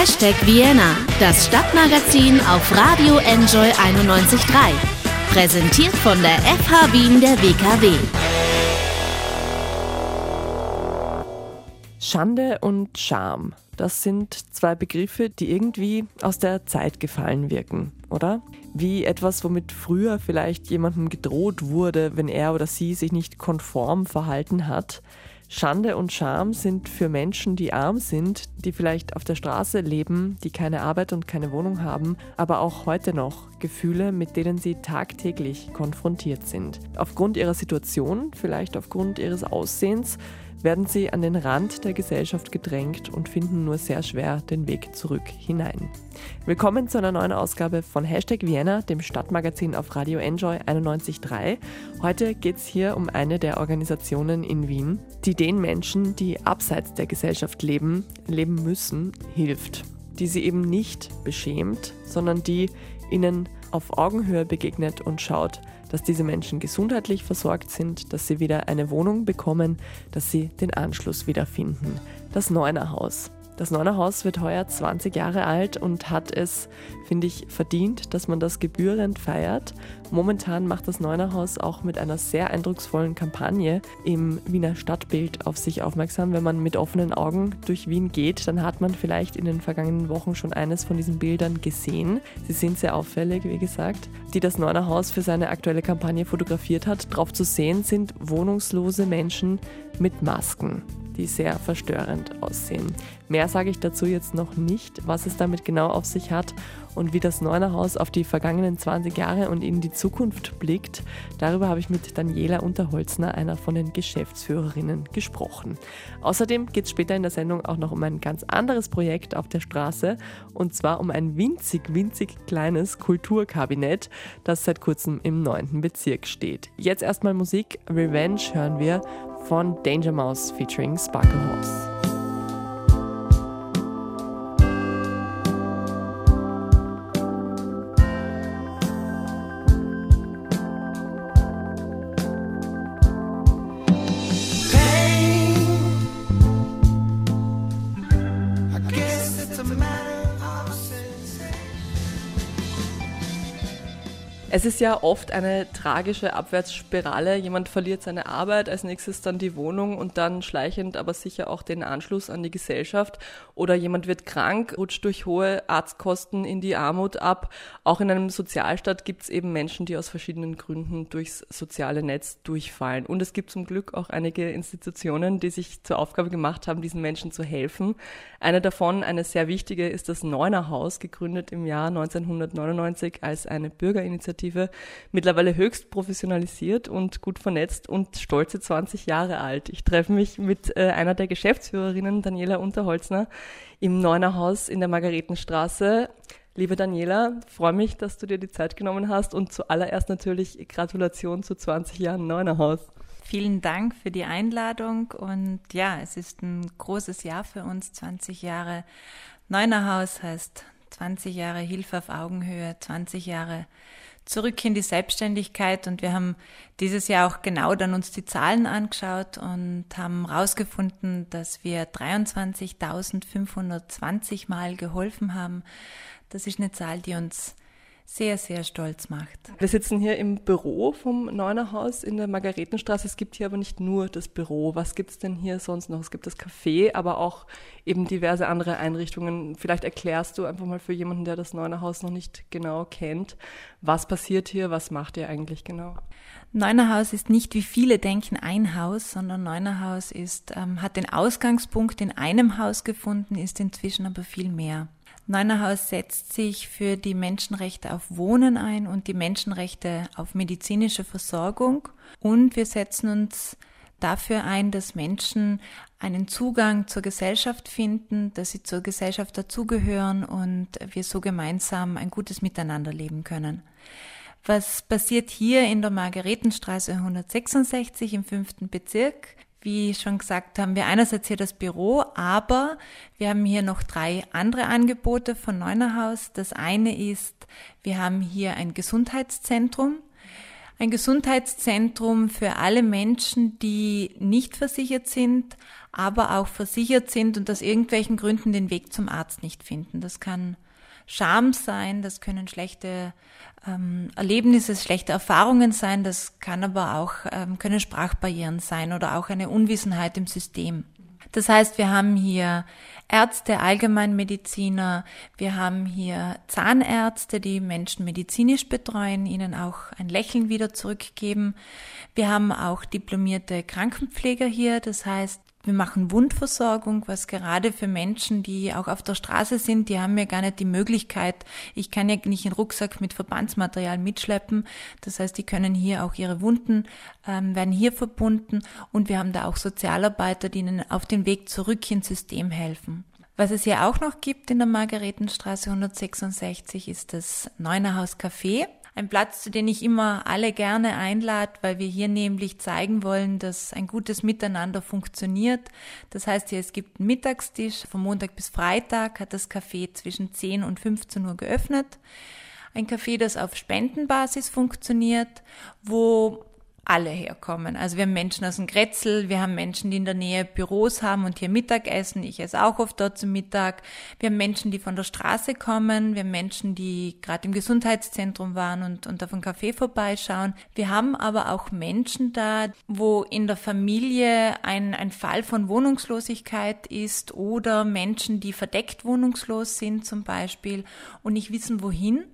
Hashtag Vienna, das Stadtmagazin auf Radio Enjoy 91.3. Präsentiert von der FH Wien der WKW. Schande und Scham, das sind zwei Begriffe, die irgendwie aus der Zeit gefallen wirken, oder? Wie etwas, womit früher vielleicht jemandem gedroht wurde, wenn er oder sie sich nicht konform verhalten hat. Schande und Scham sind für Menschen, die arm sind, die vielleicht auf der Straße leben, die keine Arbeit und keine Wohnung haben, aber auch heute noch Gefühle, mit denen sie tagtäglich konfrontiert sind. Aufgrund ihrer Situation, vielleicht aufgrund ihres Aussehens, werden sie an den Rand der Gesellschaft gedrängt und finden nur sehr schwer den Weg zurück hinein. Willkommen zu einer neuen Ausgabe von Hashtag Vienna, dem Stadtmagazin auf Radio Enjoy 91.3. Heute geht es hier um eine der Organisationen in Wien, die den Menschen, die abseits der Gesellschaft leben, leben müssen, hilft. Die sie eben nicht beschämt, sondern die ihnen auf Augenhöhe begegnet und schaut, dass diese Menschen gesundheitlich versorgt sind, dass sie wieder eine Wohnung bekommen, dass sie den Anschluss wiederfinden. Das Neuner Haus. Das Neuner Haus wird heuer 20 Jahre alt und hat es, finde ich, verdient, dass man das gebührend feiert. Momentan macht das Neuner Haus auch mit einer sehr eindrucksvollen Kampagne im Wiener Stadtbild auf sich aufmerksam. Wenn man mit offenen Augen durch Wien geht, dann hat man vielleicht in den vergangenen Wochen schon eines von diesen Bildern gesehen. Sie sind sehr auffällig, wie gesagt. Die das Neuner Haus für seine aktuelle Kampagne fotografiert hat. Drauf zu sehen sind wohnungslose Menschen mit Masken die sehr verstörend aussehen. Mehr sage ich dazu jetzt noch nicht, was es damit genau auf sich hat und wie das Neunerhaus auf die vergangenen 20 Jahre und in die Zukunft blickt. Darüber habe ich mit Daniela Unterholzner, einer von den Geschäftsführerinnen, gesprochen. Außerdem geht es später in der Sendung auch noch um ein ganz anderes Projekt auf der Straße und zwar um ein winzig, winzig kleines Kulturkabinett, das seit kurzem im 9. Bezirk steht. Jetzt erstmal Musik. Revenge hören wir von Danger Mouse featuring Sparkle Horse. Es ist ja oft eine tragische Abwärtsspirale. Jemand verliert seine Arbeit, als nächstes dann die Wohnung und dann schleichend aber sicher auch den Anschluss an die Gesellschaft. Oder jemand wird krank, rutscht durch hohe Arztkosten in die Armut ab. Auch in einem Sozialstaat gibt es eben Menschen, die aus verschiedenen Gründen durchs soziale Netz durchfallen. Und es gibt zum Glück auch einige Institutionen, die sich zur Aufgabe gemacht haben, diesen Menschen zu helfen. Eine davon, eine sehr wichtige, ist das Neuner Haus, gegründet im Jahr 1999 als eine Bürgerinitiative Initiative mittlerweile höchst professionalisiert und gut vernetzt und stolze 20 Jahre alt. Ich treffe mich mit äh, einer der Geschäftsführerinnen, Daniela Unterholzner, im Neuner Haus in der Margaretenstraße. Liebe Daniela, freue mich, dass du dir die Zeit genommen hast und zuallererst natürlich Gratulation zu 20 Jahren Neuner Haus. Vielen Dank für die Einladung und ja, es ist ein großes Jahr für uns, 20 Jahre Neuner Haus heißt 20 Jahre Hilfe auf Augenhöhe, 20 Jahre zurück in die Selbstständigkeit und wir haben dieses Jahr auch genau dann uns die Zahlen angeschaut und haben herausgefunden, dass wir 23.520 Mal geholfen haben. Das ist eine Zahl, die uns sehr, sehr stolz macht. Wir sitzen hier im Büro vom Neuner Haus in der Margaretenstraße. Es gibt hier aber nicht nur das Büro. Was gibt es denn hier sonst noch? Es gibt das Café, aber auch eben diverse andere Einrichtungen. Vielleicht erklärst du einfach mal für jemanden, der das Neuner Haus noch nicht genau kennt, was passiert hier, was macht ihr eigentlich genau? Neuner Haus ist nicht, wie viele denken, ein Haus, sondern Neuner Haus ist, ähm, hat den Ausgangspunkt in einem Haus gefunden, ist inzwischen aber viel mehr. Neunerhaus setzt sich für die Menschenrechte auf Wohnen ein und die Menschenrechte auf medizinische Versorgung. Und wir setzen uns dafür ein, dass Menschen einen Zugang zur Gesellschaft finden, dass sie zur Gesellschaft dazugehören und wir so gemeinsam ein gutes Miteinander leben können. Was passiert hier in der Margaretenstraße 166 im fünften Bezirk? Wie schon gesagt, haben wir einerseits hier das Büro, aber wir haben hier noch drei andere Angebote von Neunerhaus. Das eine ist, wir haben hier ein Gesundheitszentrum. Ein Gesundheitszentrum für alle Menschen, die nicht versichert sind, aber auch versichert sind und aus irgendwelchen Gründen den Weg zum Arzt nicht finden. Das kann Scham sein, das können schlechte ähm, Erlebnisse, schlechte Erfahrungen sein, das kann aber auch, ähm, können Sprachbarrieren sein oder auch eine Unwissenheit im System. Das heißt, wir haben hier Ärzte, Allgemeinmediziner, wir haben hier Zahnärzte, die Menschen medizinisch betreuen, ihnen auch ein Lächeln wieder zurückgeben. Wir haben auch diplomierte Krankenpfleger hier, das heißt, wir machen Wundversorgung, was gerade für Menschen, die auch auf der Straße sind, die haben ja gar nicht die Möglichkeit. Ich kann ja nicht einen Rucksack mit Verbandsmaterial mitschleppen. Das heißt, die können hier auch ihre Wunden, ähm, werden hier verbunden. Und wir haben da auch Sozialarbeiter, die ihnen auf den Weg zurück ins System helfen. Was es hier auch noch gibt in der Margaretenstraße 166 ist das Neunerhaus Café. Ein Platz, zu dem ich immer alle gerne einlade, weil wir hier nämlich zeigen wollen, dass ein gutes Miteinander funktioniert. Das heißt hier, es gibt einen Mittagstisch. Von Montag bis Freitag hat das Café zwischen 10 und 15 Uhr geöffnet. Ein Café, das auf Spendenbasis funktioniert, wo alle herkommen. Also wir haben Menschen aus dem Grätzl, wir haben Menschen, die in der Nähe Büros haben und hier Mittag essen. Ich esse auch oft dort zum Mittag. Wir haben Menschen, die von der Straße kommen. Wir haben Menschen, die gerade im Gesundheitszentrum waren und, und auf einen Café vorbeischauen. Wir haben aber auch Menschen da, wo in der Familie ein, ein Fall von Wohnungslosigkeit ist oder Menschen, die verdeckt wohnungslos sind zum Beispiel und nicht wissen, wohin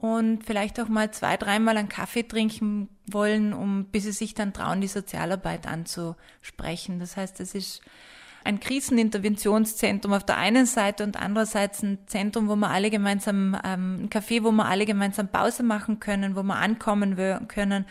und vielleicht auch mal zwei, dreimal einen Kaffee trinken wollen, um bis sie sich dann trauen, die Sozialarbeit anzusprechen. Das heißt, es ist ein Kriseninterventionszentrum auf der einen Seite und andererseits ein Zentrum, wo wir alle gemeinsam, ähm, ein Café, wo wir alle gemeinsam Pause machen können, wo wir ankommen können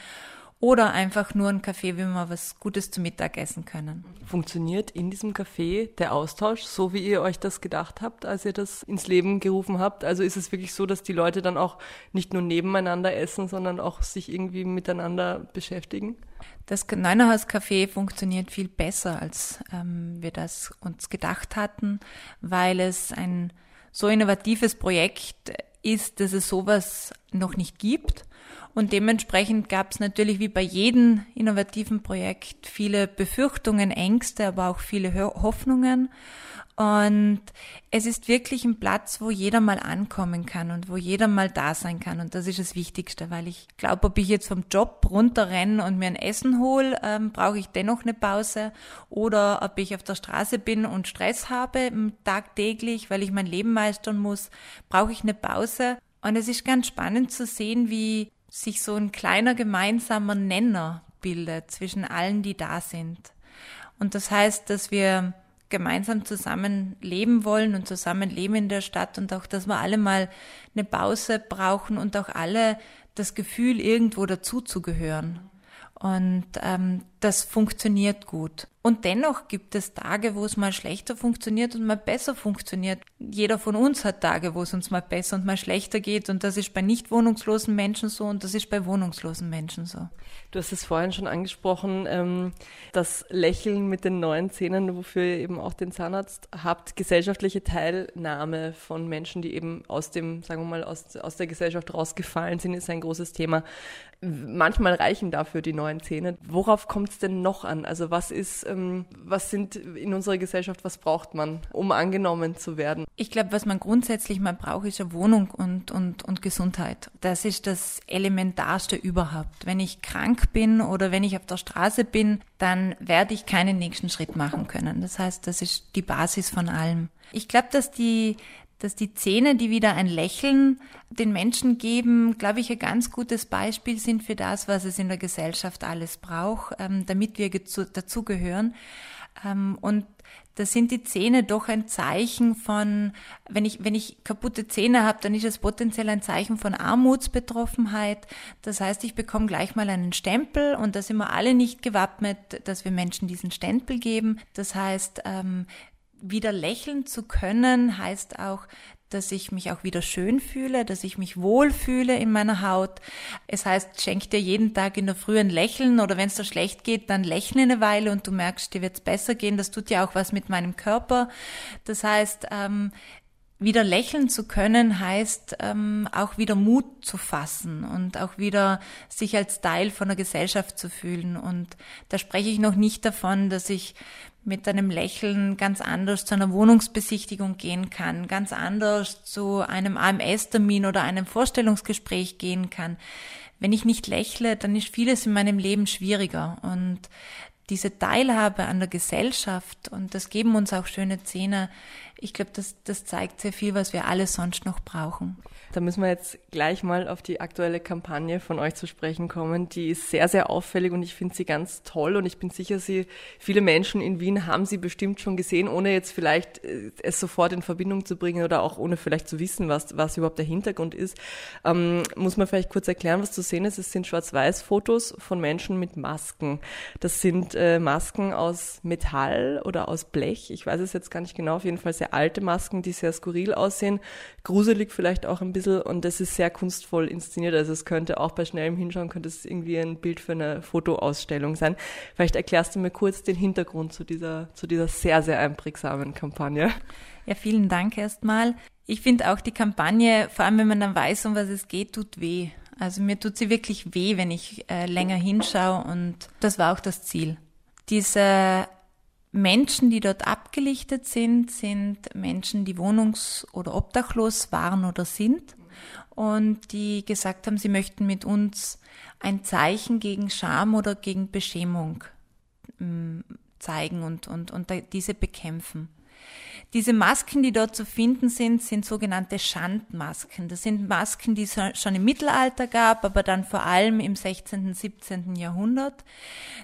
oder einfach nur ein Café, wie wir was Gutes zum Mittag essen können. Funktioniert in diesem Café der Austausch, so wie ihr euch das gedacht habt, als ihr das ins Leben gerufen habt? Also ist es wirklich so, dass die Leute dann auch nicht nur nebeneinander essen, sondern auch sich irgendwie miteinander beschäftigen? Das Neunerhaus Café funktioniert viel besser, als ähm, wir das uns gedacht hatten, weil es ein so innovatives Projekt ist, dass es sowas noch nicht gibt und dementsprechend gab es natürlich wie bei jedem innovativen Projekt viele Befürchtungen, Ängste, aber auch viele Hoffnungen. Und es ist wirklich ein Platz, wo jeder mal ankommen kann und wo jeder mal da sein kann. Und das ist das Wichtigste, weil ich glaube, ob ich jetzt vom Job runterrenne und mir ein Essen hole, ähm, brauche ich dennoch eine Pause. Oder ob ich auf der Straße bin und Stress habe tagtäglich, weil ich mein Leben meistern muss, brauche ich eine Pause. Und es ist ganz spannend zu sehen, wie sich so ein kleiner gemeinsamer Nenner bildet zwischen allen, die da sind. Und das heißt, dass wir gemeinsam zusammen leben wollen und zusammen leben in der Stadt und auch, dass wir alle mal eine Pause brauchen und auch alle das Gefühl, irgendwo dazuzugehören. Und ähm, das funktioniert gut. Und dennoch gibt es Tage, wo es mal schlechter funktioniert und mal besser funktioniert. Jeder von uns hat Tage, wo es uns mal besser und mal schlechter geht. Und das ist bei nicht wohnungslosen Menschen so und das ist bei wohnungslosen Menschen so. Du hast es vorhin schon angesprochen, ähm, das Lächeln mit den neuen Zähnen, wofür ihr eben auch den Zahnarzt habt, gesellschaftliche Teilnahme von Menschen, die eben aus dem, sagen wir mal, aus, aus der Gesellschaft rausgefallen sind, ist ein großes Thema. Manchmal reichen dafür die neuen Zähne. Worauf kommt es denn noch an? Also was ist ähm, was sind in unserer Gesellschaft, was braucht man, um angenommen zu werden? Ich glaube, was man grundsätzlich mal braucht, ist eine Wohnung und, und, und Gesundheit. Das ist das Elementarste überhaupt. Wenn ich krank bin oder wenn ich auf der Straße bin, dann werde ich keinen nächsten Schritt machen können. Das heißt, das ist die Basis von allem. Ich glaube, dass die, dass die Zähne, die wieder ein Lächeln den Menschen geben, glaube ich, ein ganz gutes Beispiel sind für das, was es in der Gesellschaft alles braucht, ähm, damit wir dazugehören. Ähm, und da sind die Zähne doch ein Zeichen von, wenn ich, wenn ich kaputte Zähne habe, dann ist es potenziell ein Zeichen von Armutsbetroffenheit. Das heißt, ich bekomme gleich mal einen Stempel und da sind wir alle nicht gewappnet, dass wir Menschen diesen Stempel geben. Das heißt, ähm, wieder lächeln zu können, heißt auch, dass ich mich auch wieder schön fühle, dass ich mich wohlfühle in meiner Haut. Es heißt, schenk dir jeden Tag in der Früh ein Lächeln oder wenn es dir schlecht geht, dann lächle eine Weile und du merkst, dir wird es besser gehen. Das tut ja auch was mit meinem Körper. Das heißt, ähm, wieder lächeln zu können, heißt ähm, auch wieder Mut zu fassen und auch wieder sich als Teil von der Gesellschaft zu fühlen. Und da spreche ich noch nicht davon, dass ich mit einem Lächeln ganz anders zu einer Wohnungsbesichtigung gehen kann, ganz anders zu einem AMS-Termin oder einem Vorstellungsgespräch gehen kann. Wenn ich nicht lächle, dann ist vieles in meinem Leben schwieriger. Und diese Teilhabe an der Gesellschaft, und das geben uns auch schöne Zähne, ich glaube, das, das zeigt sehr viel, was wir alle sonst noch brauchen. Da müssen wir jetzt gleich mal auf die aktuelle Kampagne von euch zu sprechen kommen. Die ist sehr, sehr auffällig und ich finde sie ganz toll und ich bin sicher, sie, viele Menschen in Wien haben sie bestimmt schon gesehen, ohne jetzt vielleicht äh, es sofort in Verbindung zu bringen oder auch ohne vielleicht zu wissen, was, was überhaupt der Hintergrund ist. Ähm, muss man vielleicht kurz erklären, was zu sehen ist. Es sind Schwarz-Weiß-Fotos von Menschen mit Masken. Das sind äh, Masken aus Metall oder aus Blech. Ich weiß es jetzt gar nicht genau. Auf jeden Fall sehr alte Masken, die sehr skurril aussehen. Gruselig vielleicht auch ein bisschen und das ist sehr kunstvoll inszeniert. Also es könnte auch bei schnellem Hinschauen, könnte es irgendwie ein Bild für eine Fotoausstellung sein. Vielleicht erklärst du mir kurz den Hintergrund zu dieser, zu dieser sehr, sehr einprägsamen Kampagne. Ja, vielen Dank erstmal. Ich finde auch die Kampagne, vor allem wenn man dann weiß, um was es geht, tut weh. Also mir tut sie wirklich weh, wenn ich äh, länger hinschaue und das war auch das Ziel. Diese Menschen, die dort abgelichtet sind, sind Menschen, die wohnungs- oder obdachlos waren oder sind und die gesagt haben, sie möchten mit uns ein Zeichen gegen Scham oder gegen Beschämung mm, zeigen und, und, und diese bekämpfen. Diese Masken, die dort zu finden sind, sind sogenannte Schandmasken. Das sind Masken, die es schon im Mittelalter gab, aber dann vor allem im 16., 17. Jahrhundert.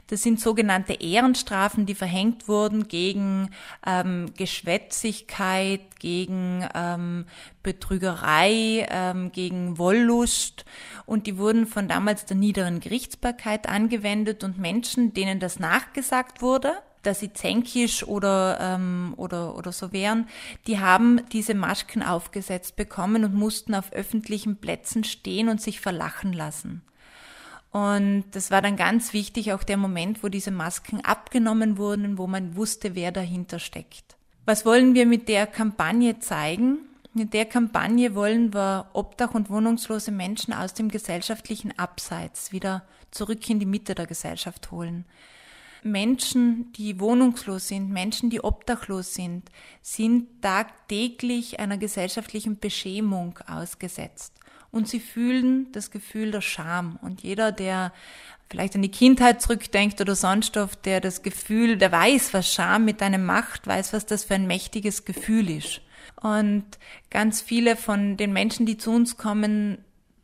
Das sind sogenannte Ehrenstrafen, die verhängt wurden gegen ähm, Geschwätzigkeit, gegen ähm, Betrügerei, ähm, gegen Wollust und die wurden von damals der niederen Gerichtsbarkeit angewendet und Menschen, denen das nachgesagt wurde, dass sie zänkisch oder, ähm, oder, oder so wären, die haben diese Masken aufgesetzt bekommen und mussten auf öffentlichen Plätzen stehen und sich verlachen lassen. Und das war dann ganz wichtig, auch der Moment, wo diese Masken abgenommen wurden, wo man wusste, wer dahinter steckt. Was wollen wir mit der Kampagne zeigen? Mit der Kampagne wollen wir Obdach- und wohnungslose Menschen aus dem gesellschaftlichen Abseits wieder zurück in die Mitte der Gesellschaft holen. Menschen, die wohnungslos sind, Menschen, die obdachlos sind, sind tagtäglich einer gesellschaftlichen Beschämung ausgesetzt. Und sie fühlen das Gefühl der Scham. Und jeder, der vielleicht an die Kindheit zurückdenkt oder sonst oft, der das Gefühl, der weiß, was Scham mit einem macht, weiß, was das für ein mächtiges Gefühl ist. Und ganz viele von den Menschen, die zu uns kommen,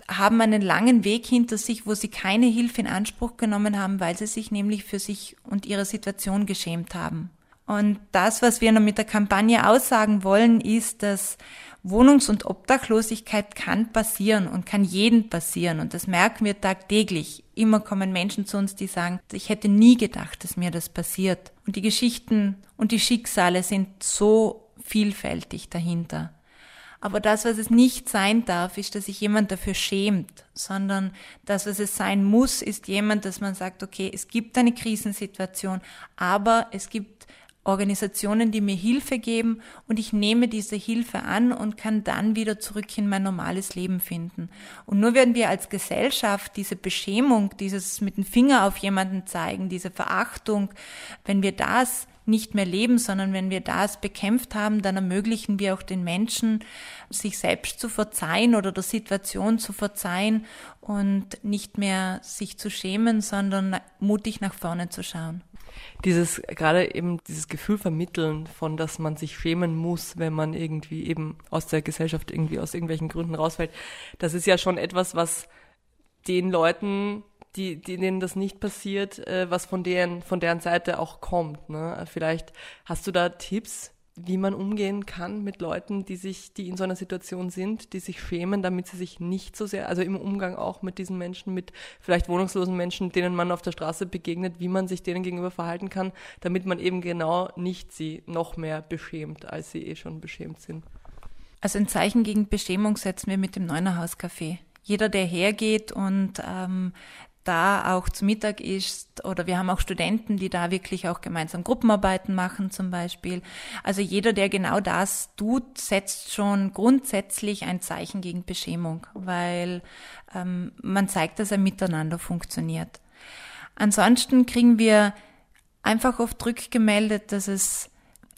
haben einen langen Weg hinter sich, wo sie keine Hilfe in Anspruch genommen haben, weil sie sich nämlich für sich und ihre Situation geschämt haben. Und das, was wir noch mit der Kampagne aussagen wollen, ist, dass Wohnungs- und Obdachlosigkeit kann passieren und kann jeden passieren. Und das merken wir tagtäglich. Immer kommen Menschen zu uns, die sagen, ich hätte nie gedacht, dass mir das passiert. Und die Geschichten und die Schicksale sind so vielfältig dahinter. Aber das, was es nicht sein darf, ist, dass sich jemand dafür schämt, sondern das, was es sein muss, ist jemand, dass man sagt, okay, es gibt eine Krisensituation, aber es gibt Organisationen, die mir Hilfe geben und ich nehme diese Hilfe an und kann dann wieder zurück in mein normales Leben finden. Und nur werden wir als Gesellschaft diese Beschämung, dieses mit dem Finger auf jemanden zeigen, diese Verachtung, wenn wir das nicht mehr leben, sondern wenn wir das bekämpft haben, dann ermöglichen wir auch den Menschen, sich selbst zu verzeihen oder der Situation zu verzeihen und nicht mehr sich zu schämen, sondern mutig nach vorne zu schauen. Dieses, gerade eben dieses Gefühl vermitteln von, dass man sich schämen muss, wenn man irgendwie eben aus der Gesellschaft irgendwie aus irgendwelchen Gründen rausfällt, das ist ja schon etwas, was den Leuten die, denen das nicht passiert, äh, was von deren, von deren Seite auch kommt. Ne? Vielleicht hast du da Tipps, wie man umgehen kann mit Leuten, die sich, die in so einer Situation sind, die sich schämen, damit sie sich nicht so sehr, also im Umgang auch mit diesen Menschen, mit vielleicht wohnungslosen Menschen, denen man auf der Straße begegnet, wie man sich denen gegenüber verhalten kann, damit man eben genau nicht sie noch mehr beschämt, als sie eh schon beschämt sind. Also ein Zeichen gegen Beschämung setzen wir mit dem Neunerhaus Café. Jeder, der hergeht und ähm, da auch zu Mittag isst oder wir haben auch Studenten, die da wirklich auch gemeinsam Gruppenarbeiten machen zum Beispiel. Also jeder, der genau das tut, setzt schon grundsätzlich ein Zeichen gegen Beschämung, weil ähm, man zeigt, dass ein Miteinander funktioniert. Ansonsten kriegen wir einfach oft rückgemeldet, dass es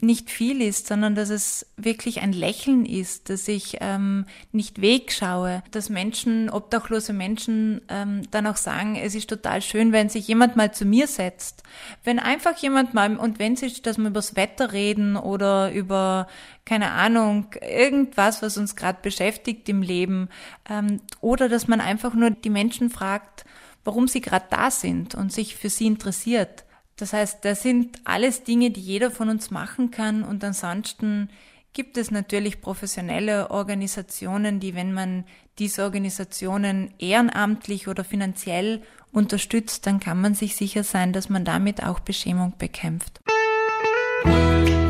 nicht viel ist, sondern dass es wirklich ein Lächeln ist, dass ich ähm, nicht wegschaue, dass Menschen, obdachlose Menschen ähm, dann auch sagen, es ist total schön, wenn sich jemand mal zu mir setzt. Wenn einfach jemand mal, und wenn sich, dass wir übers Wetter reden oder über, keine Ahnung, irgendwas, was uns gerade beschäftigt im Leben, ähm, oder dass man einfach nur die Menschen fragt, warum sie gerade da sind und sich für sie interessiert. Das heißt, das sind alles Dinge, die jeder von uns machen kann und ansonsten gibt es natürlich professionelle Organisationen, die, wenn man diese Organisationen ehrenamtlich oder finanziell unterstützt, dann kann man sich sicher sein, dass man damit auch Beschämung bekämpft. Wie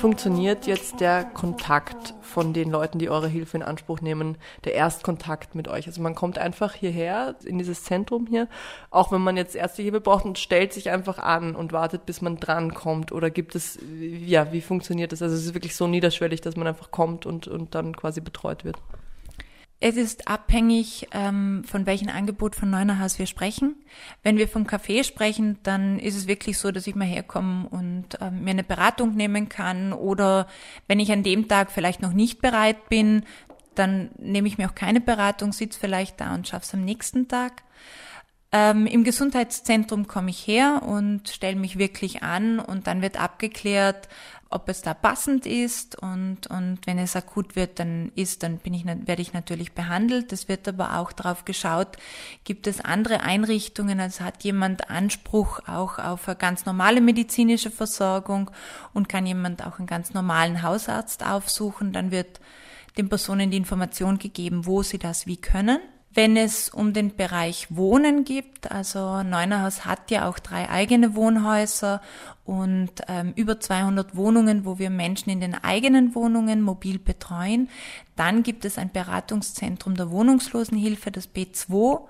funktioniert jetzt der Kontakt von den Leuten, die eure Hilfe in Anspruch nehmen, der Erstkontakt mit euch? Also man kommt einfach hierher, in dieses Zentrum hier, auch wenn man jetzt ärztliche Hilfe braucht und stellt sich einfach an und wartet, bis man drankommt. Oder gibt es, ja, wie funktioniert das? Also es ist wirklich so niederschwellig, dass man einfach kommt und, und dann quasi betreut wird. Es ist abhängig, ähm, von welchem Angebot von Neunerhaus wir sprechen. Wenn wir vom Café sprechen, dann ist es wirklich so, dass ich mal herkomme und ähm, mir eine Beratung nehmen kann. Oder wenn ich an dem Tag vielleicht noch nicht bereit bin, dann nehme ich mir auch keine Beratung, sitze vielleicht da und schaffe es am nächsten Tag. Ähm, Im Gesundheitszentrum komme ich her und stelle mich wirklich an und dann wird abgeklärt, ob es da passend ist und, und wenn es akut wird, dann ist, dann bin ich, werde ich natürlich behandelt. Es wird aber auch darauf geschaut, gibt es andere Einrichtungen, also hat jemand Anspruch auch auf eine ganz normale medizinische Versorgung und kann jemand auch einen ganz normalen Hausarzt aufsuchen, dann wird den Personen die Information gegeben, wo sie das wie können. Wenn es um den Bereich Wohnen gibt, also Neunerhaus hat ja auch drei eigene Wohnhäuser und ähm, über 200 Wohnungen, wo wir Menschen in den eigenen Wohnungen mobil betreuen. Dann gibt es ein Beratungszentrum der Wohnungslosenhilfe, das B2,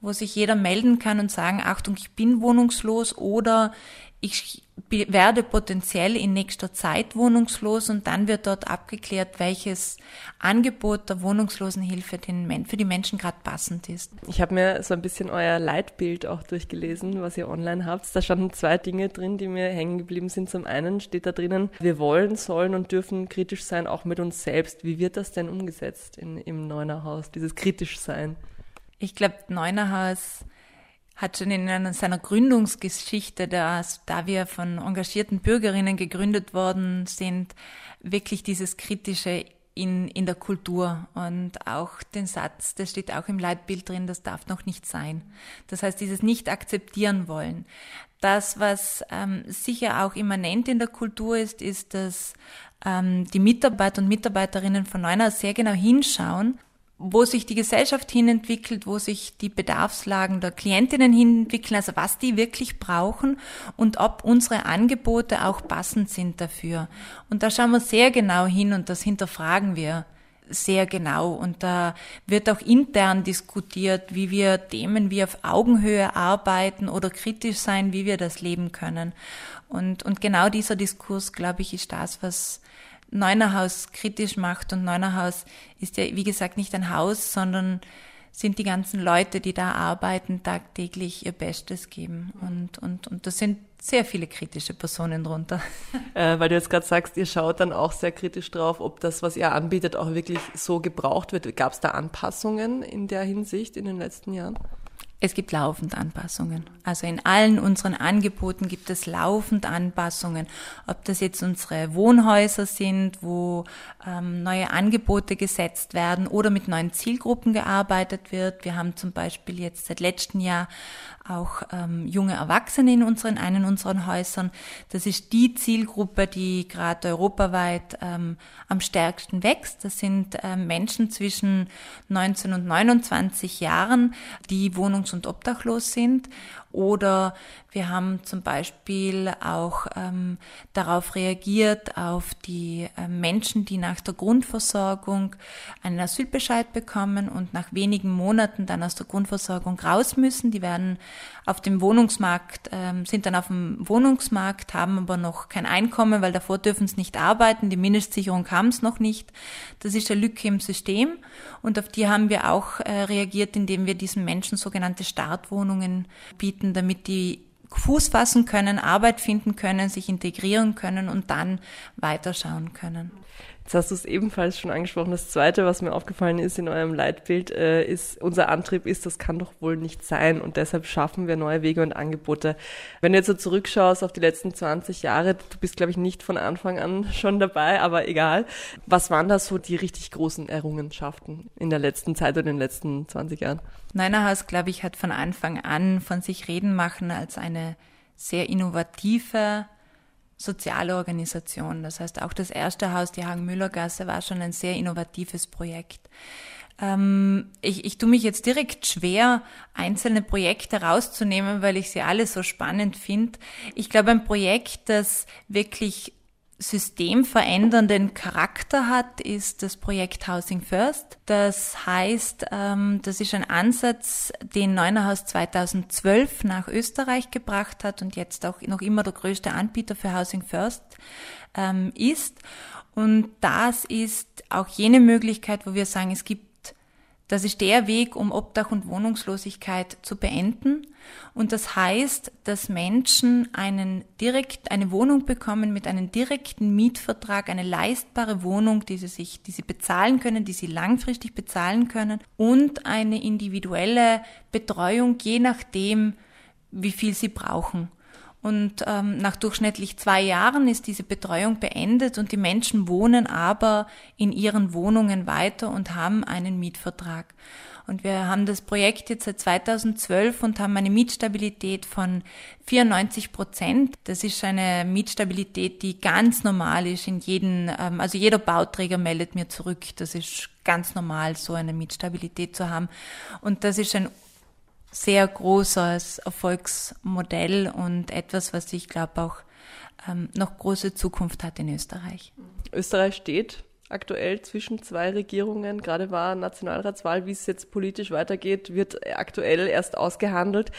wo sich jeder melden kann und sagen, Achtung, ich bin wohnungslos oder ich werde potenziell in nächster Zeit wohnungslos und dann wird dort abgeklärt, welches Angebot der Wohnungslosenhilfe für die Menschen gerade passend ist. Ich habe mir so ein bisschen euer Leitbild auch durchgelesen, was ihr online habt. Da standen zwei Dinge drin, die mir hängen geblieben sind. Zum einen steht da drinnen, wir wollen, sollen und dürfen kritisch sein, auch mit uns selbst. Wie wird das denn umgesetzt in, im Neunerhaus, dieses kritisch sein? Ich glaube, Neunerhaus hat schon in seiner Gründungsgeschichte, dass, da wir von engagierten Bürgerinnen gegründet worden sind, wirklich dieses kritische in, in der Kultur und auch den Satz, das steht auch im Leitbild drin, das darf noch nicht sein. Das heißt, dieses nicht akzeptieren wollen. Das, was ähm, sicher auch immanent in der Kultur ist, ist, dass ähm, die Mitarbeiter und Mitarbeiterinnen von Neuner sehr genau hinschauen, wo sich die Gesellschaft hinentwickelt, wo sich die Bedarfslagen der Klientinnen hinentwickeln, also was die wirklich brauchen und ob unsere Angebote auch passend sind dafür. Und da schauen wir sehr genau hin und das hinterfragen wir sehr genau. Und da wird auch intern diskutiert, wie wir Themen wie auf Augenhöhe arbeiten oder kritisch sein, wie wir das leben können. Und, und genau dieser Diskurs, glaube ich, ist das, was Neunerhaus kritisch macht. Und Neunerhaus ist ja, wie gesagt, nicht ein Haus, sondern sind die ganzen Leute, die da arbeiten, tagtäglich ihr Bestes geben. Und, und, und das sind sehr viele kritische Personen drunter. Äh, weil du jetzt gerade sagst, ihr schaut dann auch sehr kritisch drauf, ob das, was ihr anbietet, auch wirklich so gebraucht wird. Gab es da Anpassungen in der Hinsicht in den letzten Jahren? Es gibt laufend Anpassungen. Also in allen unseren Angeboten gibt es laufend Anpassungen. Ob das jetzt unsere Wohnhäuser sind, wo ähm, neue Angebote gesetzt werden oder mit neuen Zielgruppen gearbeitet wird. Wir haben zum Beispiel jetzt seit letztem Jahr auch ähm, junge Erwachsene in unseren einen unseren Häusern. Das ist die Zielgruppe, die gerade europaweit ähm, am stärksten wächst. Das sind ähm, Menschen zwischen 19 und 29 Jahren, die wohnungs- und obdachlos sind oder wir haben zum Beispiel auch ähm, darauf reagiert, auf die äh, Menschen, die nach der Grundversorgung einen Asylbescheid bekommen und nach wenigen Monaten dann aus der Grundversorgung raus müssen. Die werden auf dem Wohnungsmarkt, ähm, sind dann auf dem Wohnungsmarkt, haben aber noch kein Einkommen, weil davor dürfen sie nicht arbeiten, die Mindestsicherung haben es noch nicht. Das ist eine Lücke im System und auf die haben wir auch äh, reagiert, indem wir diesen Menschen sogenannte Startwohnungen bieten bieten, damit die Fuß fassen können, Arbeit finden können, sich integrieren können und dann weiterschauen können. Jetzt hast du es ebenfalls schon angesprochen. Das Zweite, was mir aufgefallen ist in eurem Leitbild, äh, ist, unser Antrieb ist, das kann doch wohl nicht sein und deshalb schaffen wir neue Wege und Angebote. Wenn du jetzt so zurückschaust auf die letzten 20 Jahre, du bist, glaube ich, nicht von Anfang an schon dabei, aber egal. Was waren da so die richtig großen Errungenschaften in der letzten Zeit oder in den letzten 20 Jahren? Neunerhaus, glaube ich, hat von Anfang an von sich reden machen als eine sehr innovative, soziale Organisation. Das heißt, auch das erste Haus, die Hagen-Müller-Gasse, war schon ein sehr innovatives Projekt. Ähm, ich, ich tue mich jetzt direkt schwer, einzelne Projekte rauszunehmen, weil ich sie alle so spannend finde. Ich glaube, ein Projekt, das wirklich systemverändernden Charakter hat, ist das Projekt Housing First. Das heißt, ähm, das ist ein Ansatz, den Neunerhaus 2012 nach Österreich gebracht hat und jetzt auch noch immer der größte Anbieter für Housing First ähm, ist. Und das ist auch jene Möglichkeit, wo wir sagen, es gibt das ist der Weg, um Obdach und Wohnungslosigkeit zu beenden. Und das heißt, dass Menschen einen direkt, eine Wohnung bekommen mit einem direkten Mietvertrag, eine leistbare Wohnung, die sie sich, die sie bezahlen können, die sie langfristig bezahlen können und eine individuelle Betreuung, je nachdem, wie viel sie brauchen. Und ähm, nach durchschnittlich zwei Jahren ist diese Betreuung beendet und die Menschen wohnen aber in ihren Wohnungen weiter und haben einen Mietvertrag. Und wir haben das Projekt jetzt seit 2012 und haben eine Mietstabilität von 94 Prozent. Das ist eine Mietstabilität, die ganz normal ist in jedem, ähm, also jeder Bauträger meldet mir zurück. Das ist ganz normal, so eine Mietstabilität zu haben. Und das ist ein sehr großes Erfolgsmodell und etwas, was ich glaube auch ähm, noch große Zukunft hat in Österreich. Österreich steht aktuell zwischen zwei Regierungen. Gerade war Nationalratswahl, wie es jetzt politisch weitergeht, wird aktuell erst ausgehandelt.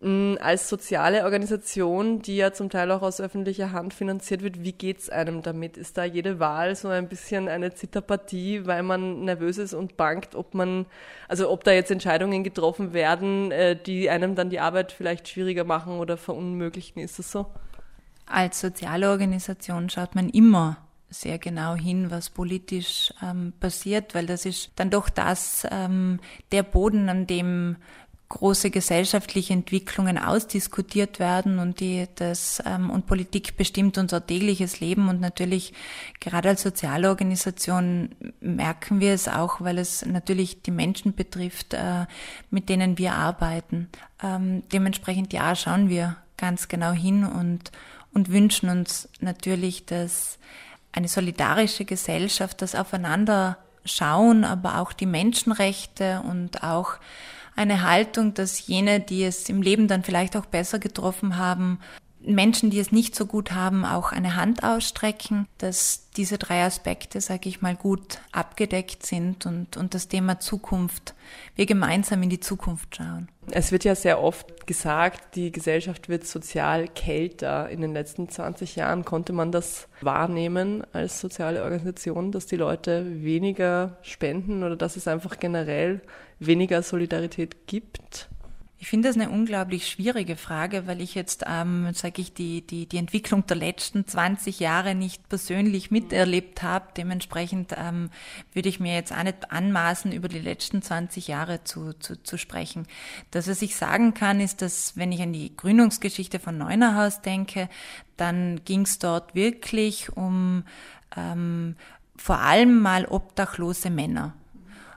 Mm, als soziale Organisation, die ja zum Teil auch aus öffentlicher Hand finanziert wird, wie geht's einem damit? Ist da jede Wahl so ein bisschen eine Zitterpartie, weil man nervös ist und bangt, ob man, also ob da jetzt Entscheidungen getroffen werden, äh, die einem dann die Arbeit vielleicht schwieriger machen oder verunmöglichen? Ist das so? Als soziale Organisation schaut man immer sehr genau hin, was politisch ähm, passiert, weil das ist dann doch das, ähm, der Boden, an dem große gesellschaftliche Entwicklungen ausdiskutiert werden und die das ähm, und Politik bestimmt unser tägliches Leben und natürlich gerade als soziale Organisation merken wir es auch, weil es natürlich die Menschen betrifft, äh, mit denen wir arbeiten. Ähm, dementsprechend ja schauen wir ganz genau hin und und wünschen uns natürlich, dass eine solidarische Gesellschaft, das Aufeinander schauen, aber auch die Menschenrechte und auch eine Haltung, dass jene, die es im Leben dann vielleicht auch besser getroffen haben, Menschen, die es nicht so gut haben, auch eine Hand ausstrecken, dass diese drei Aspekte, sage ich mal, gut abgedeckt sind und, und das Thema Zukunft, wir gemeinsam in die Zukunft schauen. Es wird ja sehr oft gesagt, die Gesellschaft wird sozial kälter. In den letzten 20 Jahren konnte man das wahrnehmen als soziale Organisation, dass die Leute weniger spenden oder dass es einfach generell weniger Solidarität gibt. Ich finde das eine unglaublich schwierige Frage, weil ich jetzt, ähm, sage ich, die, die, die Entwicklung der letzten 20 Jahre nicht persönlich miterlebt habe. Dementsprechend ähm, würde ich mir jetzt auch nicht anmaßen, über die letzten 20 Jahre zu, zu, zu sprechen. Das, was ich sagen kann, ist, dass wenn ich an die Gründungsgeschichte von Neunerhaus denke, dann ging es dort wirklich um ähm, vor allem mal obdachlose Männer,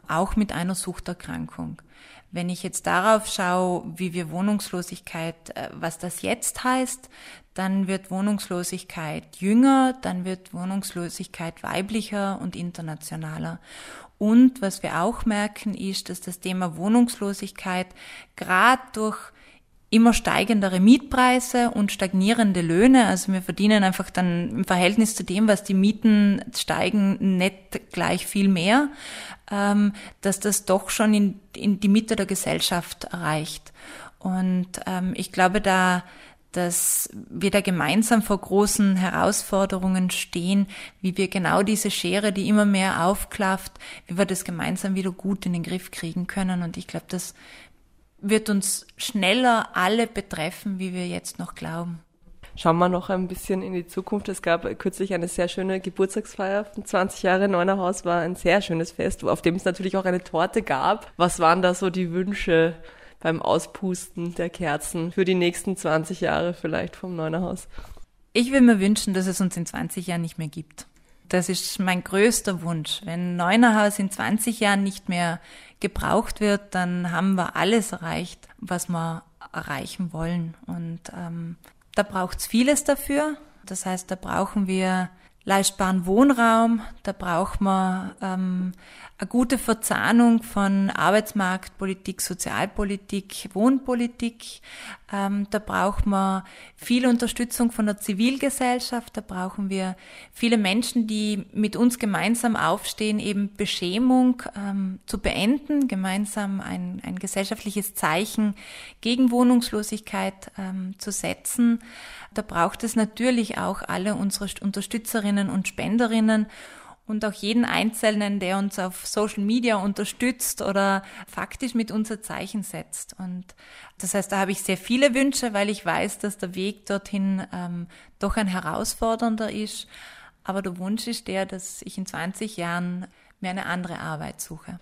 auch mit einer Suchterkrankung. Wenn ich jetzt darauf schaue, wie wir Wohnungslosigkeit, äh, was das jetzt heißt, dann wird Wohnungslosigkeit jünger, dann wird Wohnungslosigkeit weiblicher und internationaler. Und was wir auch merken, ist, dass das Thema Wohnungslosigkeit gerade durch immer steigendere Mietpreise und stagnierende Löhne. Also wir verdienen einfach dann im Verhältnis zu dem, was die Mieten steigen, nicht gleich viel mehr, ähm, dass das doch schon in, in die Mitte der Gesellschaft erreicht. Und ähm, ich glaube da, dass wir da gemeinsam vor großen Herausforderungen stehen, wie wir genau diese Schere, die immer mehr aufklafft, wie wir das gemeinsam wieder gut in den Griff kriegen können. Und ich glaube, das wird uns schneller alle betreffen, wie wir jetzt noch glauben. Schauen wir noch ein bisschen in die Zukunft. Es gab kürzlich eine sehr schöne Geburtstagsfeier. 20 Jahre Neunerhaus war ein sehr schönes Fest, auf dem es natürlich auch eine Torte gab. Was waren da so die Wünsche beim Auspusten der Kerzen für die nächsten 20 Jahre vielleicht vom Neunerhaus? Ich will mir wünschen, dass es uns in 20 Jahren nicht mehr gibt. Das ist mein größter Wunsch. Wenn Neunerhaus in 20 Jahren nicht mehr gebraucht wird, dann haben wir alles erreicht, was wir erreichen wollen. Und ähm, da braucht es vieles dafür. Das heißt, da brauchen wir leistbaren Wohnraum, da braucht man ähm, eine gute Verzahnung von Arbeitsmarktpolitik, Sozialpolitik, Wohnpolitik. Ähm, da braucht man viel Unterstützung von der Zivilgesellschaft. Da brauchen wir viele Menschen, die mit uns gemeinsam aufstehen, eben Beschämung ähm, zu beenden, gemeinsam ein, ein gesellschaftliches Zeichen gegen Wohnungslosigkeit ähm, zu setzen. Da braucht es natürlich auch alle unsere Unterstützerinnen und Spenderinnen und auch jeden Einzelnen, der uns auf Social Media unterstützt oder faktisch mit unser Zeichen setzt. Und das heißt, da habe ich sehr viele Wünsche, weil ich weiß, dass der Weg dorthin ähm, doch ein herausfordernder ist. Aber der Wunsch ist der, dass ich in 20 Jahren mir eine andere Arbeit suche.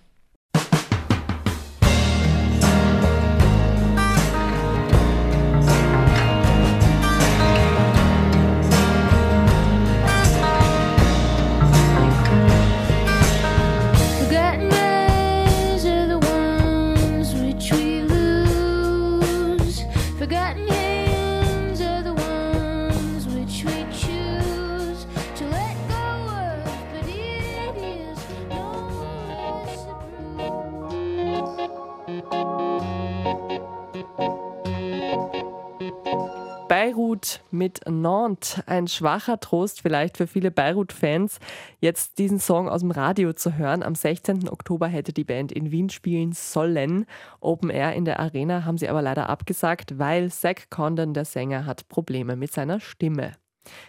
Beirut mit Nantes. Ein schwacher Trost vielleicht für viele Beirut-Fans, jetzt diesen Song aus dem Radio zu hören. Am 16. Oktober hätte die Band in Wien spielen sollen. Open Air in der Arena haben sie aber leider abgesagt, weil Zach Condon, der Sänger, hat Probleme mit seiner Stimme.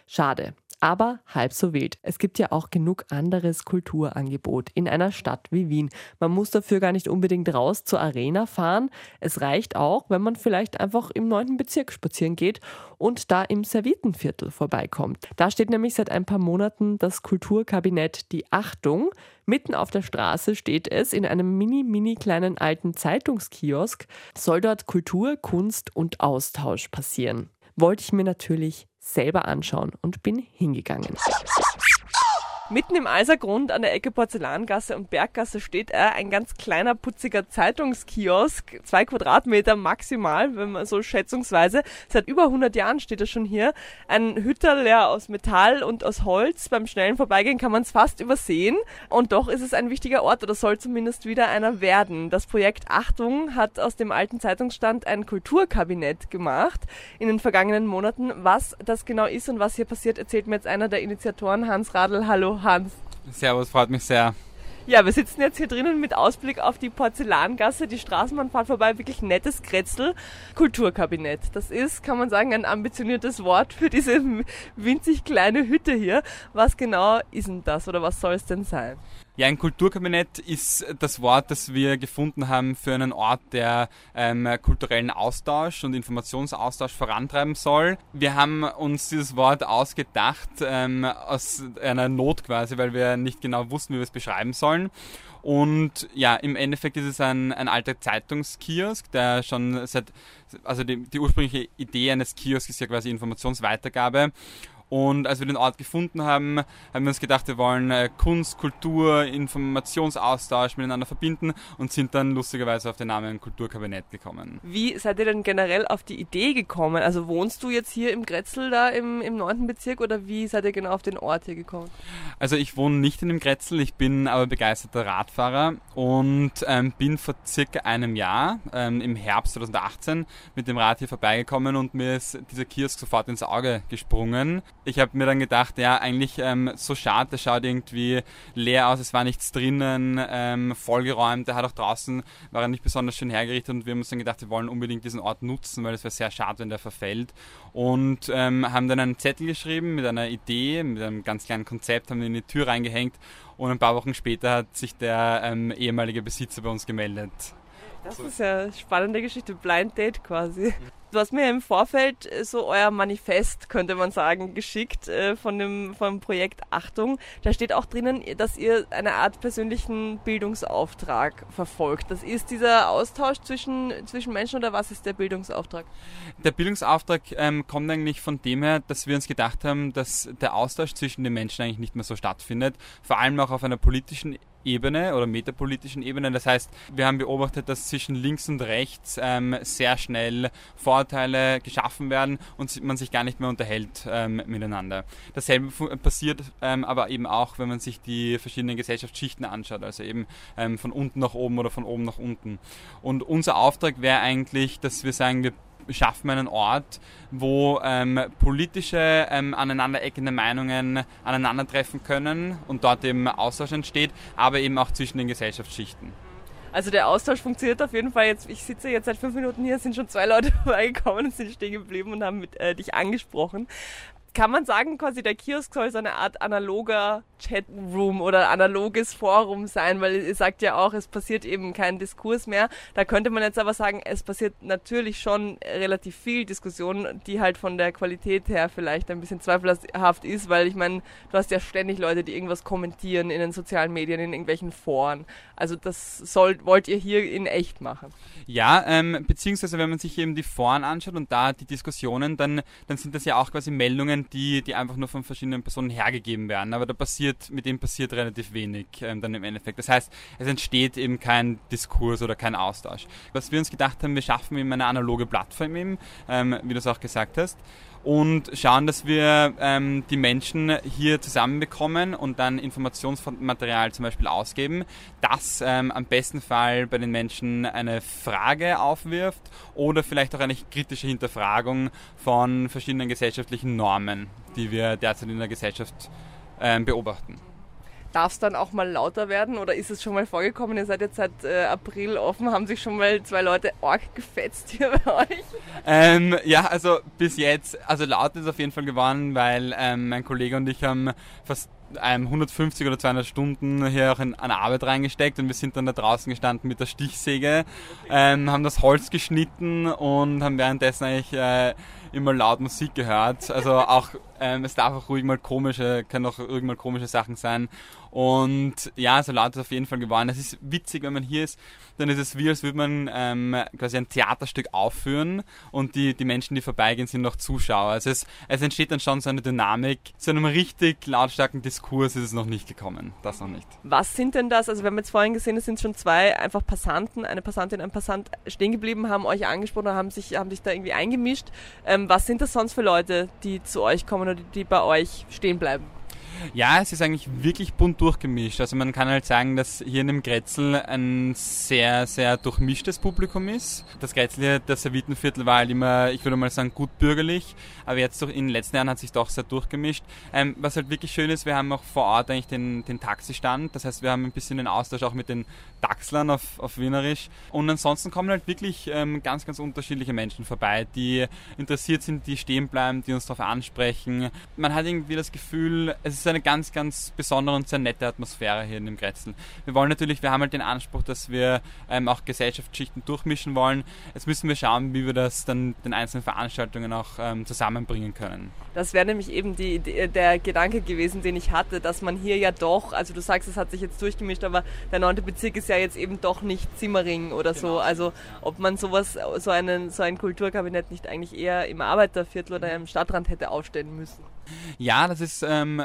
Schade aber halb so wild. Es gibt ja auch genug anderes Kulturangebot in einer Stadt wie Wien. Man muss dafür gar nicht unbedingt raus zur Arena fahren. Es reicht auch, wenn man vielleicht einfach im 9. Bezirk spazieren geht und da im Servietenviertel vorbeikommt. Da steht nämlich seit ein paar Monaten das Kulturkabinett Die Achtung. Mitten auf der Straße steht es in einem mini, mini kleinen alten Zeitungskiosk. Soll dort Kultur, Kunst und Austausch passieren. Wollte ich mir natürlich selber anschauen und bin hingegangen. Mitten im Eisergrund an der Ecke Porzellangasse und Berggasse steht er, ein ganz kleiner, putziger Zeitungskiosk, zwei Quadratmeter maximal, wenn man so schätzungsweise. Seit über 100 Jahren steht er schon hier. Ein Hütterl aus Metall und aus Holz. Beim schnellen Vorbeigehen kann man es fast übersehen. Und doch ist es ein wichtiger Ort oder soll zumindest wieder einer werden. Das Projekt Achtung hat aus dem alten Zeitungsstand ein Kulturkabinett gemacht in den vergangenen Monaten. Was das genau ist und was hier passiert, erzählt mir jetzt einer der Initiatoren, Hans Radl. Hallo. Hans. Servus, freut mich sehr. Ja, wir sitzen jetzt hier drinnen mit Ausblick auf die Porzellangasse, die Straßenbahn fährt vorbei, wirklich nettes Kretzel. Kulturkabinett. Das ist, kann man sagen, ein ambitioniertes Wort für diese winzig kleine Hütte hier. Was genau ist denn das oder was soll es denn sein? Ja, ein Kulturkabinett ist das Wort, das wir gefunden haben für einen Ort, der ähm, kulturellen Austausch und Informationsaustausch vorantreiben soll. Wir haben uns dieses Wort ausgedacht ähm, aus einer Not quasi, weil wir nicht genau wussten, wie wir es beschreiben sollen. Und ja, im Endeffekt ist es ein, ein alter Zeitungskiosk, der schon seit, also die, die ursprüngliche Idee eines Kiosks ist ja quasi Informationsweitergabe. Und als wir den Ort gefunden haben, haben wir uns gedacht, wir wollen äh, Kunst, Kultur, Informationsaustausch miteinander verbinden und sind dann lustigerweise auf den Namen Kulturkabinett gekommen. Wie seid ihr denn generell auf die Idee gekommen? Also wohnst du jetzt hier im Grätzl da im, im 9. Bezirk oder wie seid ihr genau auf den Ort hier gekommen? Also ich wohne nicht in dem Grätzl, ich bin aber begeisterter Radfahrer und ähm, bin vor circa einem Jahr ähm, im Herbst 2018 mit dem Rad hier vorbeigekommen und mir ist dieser Kiosk sofort ins Auge gesprungen ich habe mir dann gedacht, ja, eigentlich ähm, so schade, der schaut irgendwie leer aus, es war nichts drinnen, ähm, vollgeräumt, der hat auch draußen, war er nicht besonders schön hergerichtet und wir haben uns dann gedacht, wir wollen unbedingt diesen Ort nutzen, weil es wäre sehr schade, wenn der verfällt und ähm, haben dann einen Zettel geschrieben mit einer Idee, mit einem ganz kleinen Konzept, haben ihn in die Tür reingehängt und ein paar Wochen später hat sich der ähm, ehemalige Besitzer bei uns gemeldet. Das ist ja eine spannende Geschichte, Blind Date quasi. Du hast mir im Vorfeld äh, so euer Manifest, könnte man sagen, geschickt äh, von, dem, vom Projekt Achtung. Da steht auch drinnen, dass ihr eine Art persönlichen Bildungsauftrag verfolgt. Das ist dieser Austausch zwischen, zwischen Menschen oder was ist der Bildungsauftrag? Der Bildungsauftrag ähm, kommt eigentlich von dem her, dass wir uns gedacht haben, dass der Austausch zwischen den Menschen eigentlich nicht mehr so stattfindet. Vor allem auch auf einer politischen Ebene oder metapolitischen Ebene. Das heißt, wir haben beobachtet, dass zwischen links und rechts ähm, sehr schnell Vorurteile geschaffen werden und man sich gar nicht mehr unterhält ähm, miteinander. Dasselbe passiert ähm, aber eben auch, wenn man sich die verschiedenen Gesellschaftsschichten anschaut, also eben ähm, von unten nach oben oder von oben nach unten. Und unser Auftrag wäre eigentlich, dass wir sagen, wir schaffen wir einen Ort, wo ähm, politische ähm, aneinandereckende Meinungen aneinandertreffen können und dort eben Austausch entsteht, aber eben auch zwischen den Gesellschaftsschichten. Also der Austausch funktioniert auf jeden Fall jetzt. Ich sitze jetzt seit fünf Minuten hier, sind schon zwei Leute vorbeigekommen und sind stehen geblieben und haben mit, äh, dich angesprochen kann man sagen, quasi der Kiosk soll so eine Art analoger Chatroom oder analoges Forum sein, weil ihr sagt ja auch, es passiert eben kein Diskurs mehr. Da könnte man jetzt aber sagen, es passiert natürlich schon relativ viel Diskussion, die halt von der Qualität her vielleicht ein bisschen zweifelhaft ist, weil ich meine, du hast ja ständig Leute, die irgendwas kommentieren in den sozialen Medien, in irgendwelchen Foren. Also das soll, wollt ihr hier in echt machen? Ja, ähm, beziehungsweise wenn man sich eben die Foren anschaut und da die Diskussionen, dann, dann sind das ja auch quasi Meldungen, die, die einfach nur von verschiedenen Personen hergegeben werden. Aber da passiert, mit dem passiert relativ wenig ähm, dann im Endeffekt. Das heißt, es entsteht eben kein Diskurs oder kein Austausch. Was wir uns gedacht haben, wir schaffen eben eine analoge Plattform eben, ähm, wie du es auch gesagt hast und schauen, dass wir ähm, die Menschen hier zusammenbekommen und dann Informationsmaterial zum Beispiel ausgeben, das ähm, am besten Fall bei den Menschen eine Frage aufwirft oder vielleicht auch eine kritische Hinterfragung von verschiedenen gesellschaftlichen Normen, die wir derzeit in der Gesellschaft ähm, beobachten. Darf es dann auch mal lauter werden oder ist es schon mal vorgekommen? Ihr seid jetzt seit äh, April offen, haben sich schon mal zwei Leute arg gefetzt hier bei euch? Ähm, ja, also bis jetzt, also laut ist auf jeden Fall geworden, weil ähm, mein Kollege und ich haben fast 150 oder 200 Stunden hier auch in, an Arbeit reingesteckt und wir sind dann da draußen gestanden mit der Stichsäge, ähm, haben das Holz geschnitten und haben währenddessen eigentlich äh, immer laut Musik gehört. Also auch, ähm, es darf auch ruhig mal komische, können auch irgendwann komische Sachen sein. Und ja, so laut ist auf jeden Fall geworden. Es ist witzig, wenn man hier ist, dann ist es wie, als würde man ähm, quasi ein Theaterstück aufführen und die, die Menschen, die vorbeigehen, sind noch Zuschauer. Also es, es entsteht dann schon so eine Dynamik. Zu einem richtig lautstarken Diskurs ist es noch nicht gekommen. Das noch nicht. Was sind denn das? Also wir haben jetzt vorhin gesehen, es sind schon zwei einfach Passanten, eine Passantin, ein Passant stehen geblieben, haben euch angesprochen, haben sich, haben sich da irgendwie eingemischt. Ähm, was sind das sonst für Leute, die zu euch kommen oder die bei euch stehen bleiben? Ja, es ist eigentlich wirklich bunt durchgemischt. Also man kann halt sagen, dass hier in dem Grätzl ein sehr, sehr durchmischtes Publikum ist. Das Grätzl hier, das Servitenviertel war halt immer, ich würde mal sagen, gut bürgerlich, aber jetzt doch in den letzten Jahren hat sich doch sehr durchgemischt. Ähm, was halt wirklich schön ist, wir haben auch vor Ort eigentlich den, den Taxistand, das heißt, wir haben ein bisschen den Austausch auch mit den Taxlern auf, auf Wienerisch. Und ansonsten kommen halt wirklich ähm, ganz, ganz unterschiedliche Menschen vorbei, die interessiert sind, die stehen bleiben, die uns darauf ansprechen. Man hat irgendwie das Gefühl, es ist eine ganz, ganz besondere und sehr nette Atmosphäre hier in dem Grätzl. Wir wollen natürlich, wir haben halt den Anspruch, dass wir ähm, auch Gesellschaftsschichten durchmischen wollen. Jetzt müssen wir schauen, wie wir das dann den einzelnen Veranstaltungen auch ähm, zusammenbringen können. Das wäre nämlich eben die, der Gedanke gewesen, den ich hatte, dass man hier ja doch, also du sagst, es hat sich jetzt durchgemischt, aber der neunte Bezirk ist ja jetzt eben doch nicht Zimmering oder genau. so. Also ob man sowas, so, einen, so ein Kulturkabinett nicht eigentlich eher im Arbeiterviertel oder im Stadtrand hätte aufstellen müssen. Ja, das ist ähm,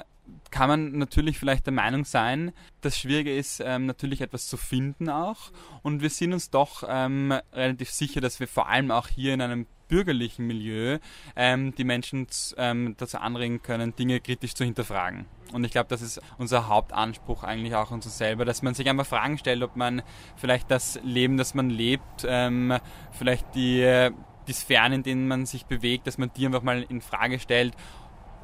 kann man natürlich vielleicht der Meinung sein. Das Schwierige ist ähm, natürlich etwas zu finden auch. Und wir sind uns doch ähm, relativ sicher, dass wir vor allem auch hier in einem bürgerlichen Milieu ähm, die Menschen ähm, dazu anregen können, Dinge kritisch zu hinterfragen. Und ich glaube, das ist unser Hauptanspruch eigentlich auch uns selber, dass man sich einfach Fragen stellt, ob man vielleicht das Leben, das man lebt, ähm, vielleicht die, die Sphären, in denen man sich bewegt, dass man die einfach mal in Frage stellt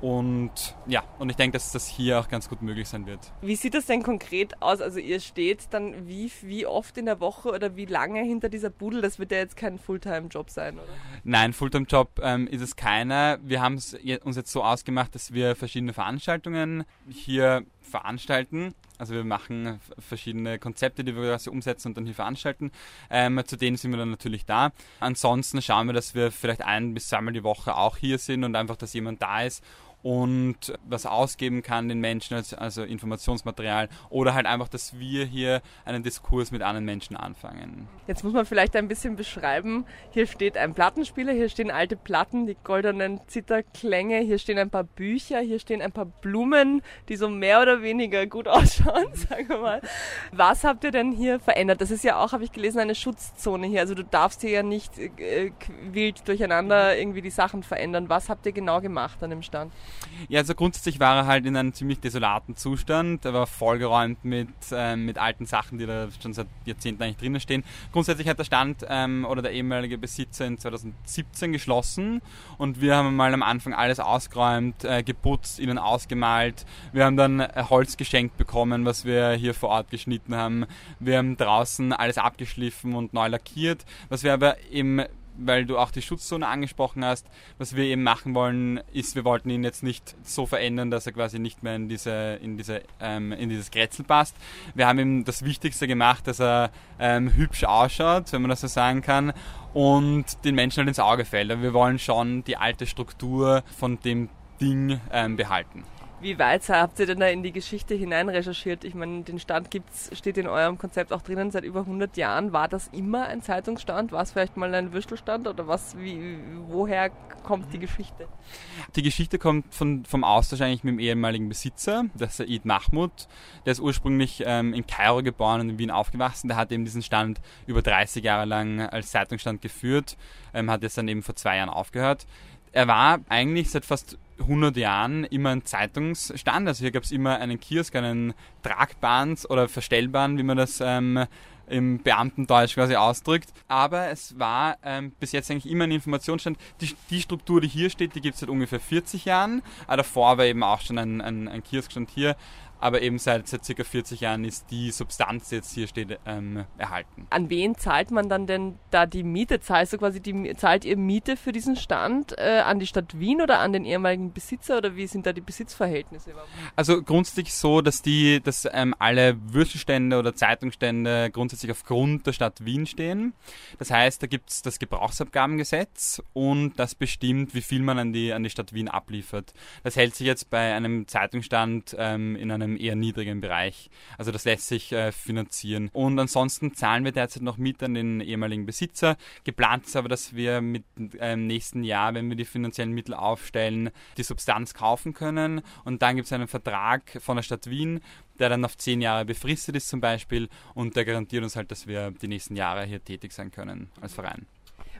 und ja, und ich denke, dass das hier auch ganz gut möglich sein wird. Wie sieht das denn konkret aus? Also ihr steht dann wie, wie oft in der Woche oder wie lange hinter dieser Budel? Das wird ja jetzt kein Fulltime-Job sein, oder? Nein, Fulltime-Job ähm, ist es keiner. Wir haben es uns jetzt so ausgemacht, dass wir verschiedene Veranstaltungen hier veranstalten. Also wir machen verschiedene Konzepte, die wir quasi umsetzen und dann hier veranstalten. Ähm, zu denen sind wir dann natürlich da. Ansonsten schauen wir, dass wir vielleicht ein bis zweimal die Woche auch hier sind und einfach, dass jemand da ist und was ausgeben kann den Menschen, als, also Informationsmaterial oder halt einfach, dass wir hier einen Diskurs mit anderen Menschen anfangen. Jetzt muss man vielleicht ein bisschen beschreiben, hier steht ein Plattenspieler, hier stehen alte Platten, die goldenen Zitterklänge, hier stehen ein paar Bücher, hier stehen ein paar Blumen, die so mehr oder weniger gut ausschauen, sagen wir mal. Was habt ihr denn hier verändert? Das ist ja auch, habe ich gelesen, eine Schutzzone hier, also du darfst hier ja nicht äh, wild durcheinander irgendwie die Sachen verändern. Was habt ihr genau gemacht an dem Stand? Ja, also grundsätzlich war er halt in einem ziemlich desolaten Zustand. Er war vollgeräumt mit, äh, mit alten Sachen, die da schon seit Jahrzehnten eigentlich drinnen stehen. Grundsätzlich hat der Stand ähm, oder der ehemalige Besitzer in 2017 geschlossen und wir haben mal am Anfang alles ausgeräumt, äh, geputzt, ihnen ausgemalt. Wir haben dann äh, Holz geschenkt bekommen, was wir hier vor Ort geschnitten haben. Wir haben draußen alles abgeschliffen und neu lackiert. Was wir aber im weil du auch die Schutzzone angesprochen hast, was wir eben machen wollen, ist, wir wollten ihn jetzt nicht so verändern, dass er quasi nicht mehr in, diese, in, diese, ähm, in dieses Grätzl passt. Wir haben ihm das Wichtigste gemacht, dass er ähm, hübsch ausschaut, wenn man das so sagen kann, und den Menschen halt ins Auge fällt. Aber wir wollen schon die alte Struktur von dem Ding ähm, behalten. Wie weit habt ihr denn da in die Geschichte hinein recherchiert? Ich meine, den Stand gibt's, steht in eurem Konzept auch drinnen seit über 100 Jahren. War das immer ein Zeitungsstand? War es vielleicht mal ein Würstelstand oder was? Wie, woher kommt die Geschichte? Die Geschichte kommt von, vom Austausch eigentlich mit dem ehemaligen Besitzer, der Said Mahmoud. Der ist ursprünglich ähm, in Kairo geboren und in Wien aufgewachsen. Der hat eben diesen Stand über 30 Jahre lang als Zeitungsstand geführt, ähm, hat jetzt dann eben vor zwei Jahren aufgehört er war eigentlich seit fast 100 Jahren immer ein Zeitungsstand. Also hier gab es immer einen Kiosk, einen tragbaren oder verstellbaren, wie man das ähm, im Beamtendeutsch quasi ausdrückt. Aber es war ähm, bis jetzt eigentlich immer ein Informationsstand. Die, die Struktur, die hier steht, die gibt es seit ungefähr 40 Jahren. Aber davor war eben auch schon ein, ein, ein Kioskstand hier aber eben seit, seit circa 40 Jahren ist die Substanz, die jetzt hier steht, ähm, erhalten. An wen zahlt man dann denn da die Miete? Zahlt, so quasi die, zahlt ihr Miete für diesen Stand äh, an die Stadt Wien oder an den ehemaligen Besitzer oder wie sind da die Besitzverhältnisse überhaupt? Also grundsätzlich so, dass die, dass ähm, alle Würstelstände oder Zeitungsstände grundsätzlich auf Grund der Stadt Wien stehen. Das heißt, da gibt es das Gebrauchsabgabengesetz und das bestimmt, wie viel man an die, an die Stadt Wien abliefert. Das hält sich jetzt bei einem Zeitungsstand ähm, in einem einem eher niedrigen Bereich. Also das lässt sich äh, finanzieren. Und ansonsten zahlen wir derzeit noch mit an den ehemaligen Besitzer. Geplant ist aber, dass wir mit ähm, nächsten Jahr, wenn wir die finanziellen Mittel aufstellen, die Substanz kaufen können. Und dann gibt es einen Vertrag von der Stadt Wien, der dann auf zehn Jahre befristet ist zum Beispiel und der garantiert uns halt, dass wir die nächsten Jahre hier tätig sein können als Verein.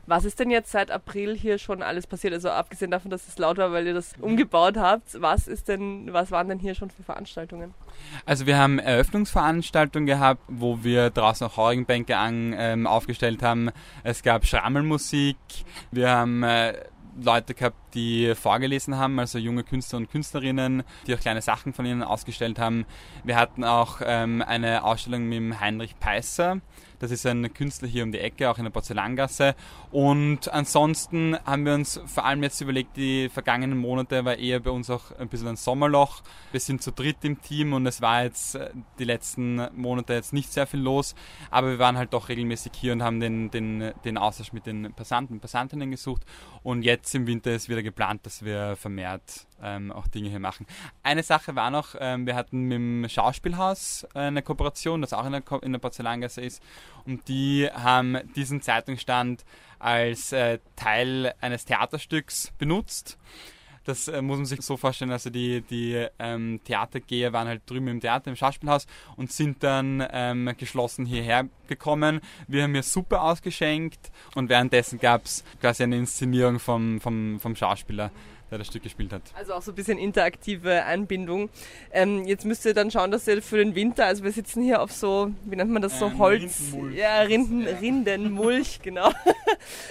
Was ist denn jetzt seit April hier schon alles passiert? Also abgesehen davon, dass es laut war, weil ihr das umgebaut habt, was ist denn, was waren denn hier schon für Veranstaltungen? Also wir haben Eröffnungsveranstaltungen gehabt, wo wir draußen auch Heurigenbänke an, ähm, aufgestellt haben. Es gab Schrammelmusik. Wir haben äh, Leute gehabt, die vorgelesen haben, also junge Künstler und Künstlerinnen, die auch kleine Sachen von ihnen ausgestellt haben. Wir hatten auch ähm, eine Ausstellung mit Heinrich Peisser, Das ist ein Künstler hier um die Ecke, auch in der Porzellangasse. Und ansonsten haben wir uns vor allem jetzt überlegt, die vergangenen Monate war eher bei uns auch ein bisschen ein Sommerloch. Wir sind zu dritt im Team und es war jetzt äh, die letzten Monate jetzt nicht sehr viel los, aber wir waren halt doch regelmäßig hier und haben den, den, den Austausch mit den Passanten Passantinnen gesucht. Und jetzt im Winter ist wieder geplant, dass wir vermehrt ähm, auch Dinge hier machen. Eine Sache war noch, ähm, wir hatten mit dem Schauspielhaus äh, eine Kooperation, das auch in der, in der Porzellangasse ist. Und die haben diesen Zeitungsstand als äh, Teil eines Theaterstücks benutzt. Das äh, muss man sich so vorstellen. Also die, die ähm, Theatergeher waren halt drüben im Theater, im Schauspielhaus und sind dann ähm, geschlossen hierher gekommen. Wir haben hier Suppe ausgeschenkt und währenddessen gab es quasi eine Inszenierung vom, vom, vom Schauspieler der das Stück gespielt hat. Also auch so ein bisschen interaktive Einbindung. Ähm, jetzt müsst ihr dann schauen, dass ihr für den Winter, also wir sitzen hier auf so, wie nennt man das, so ähm, Holz, Rindenmulch. ja, Rinden, ja. Rindenmulch, genau.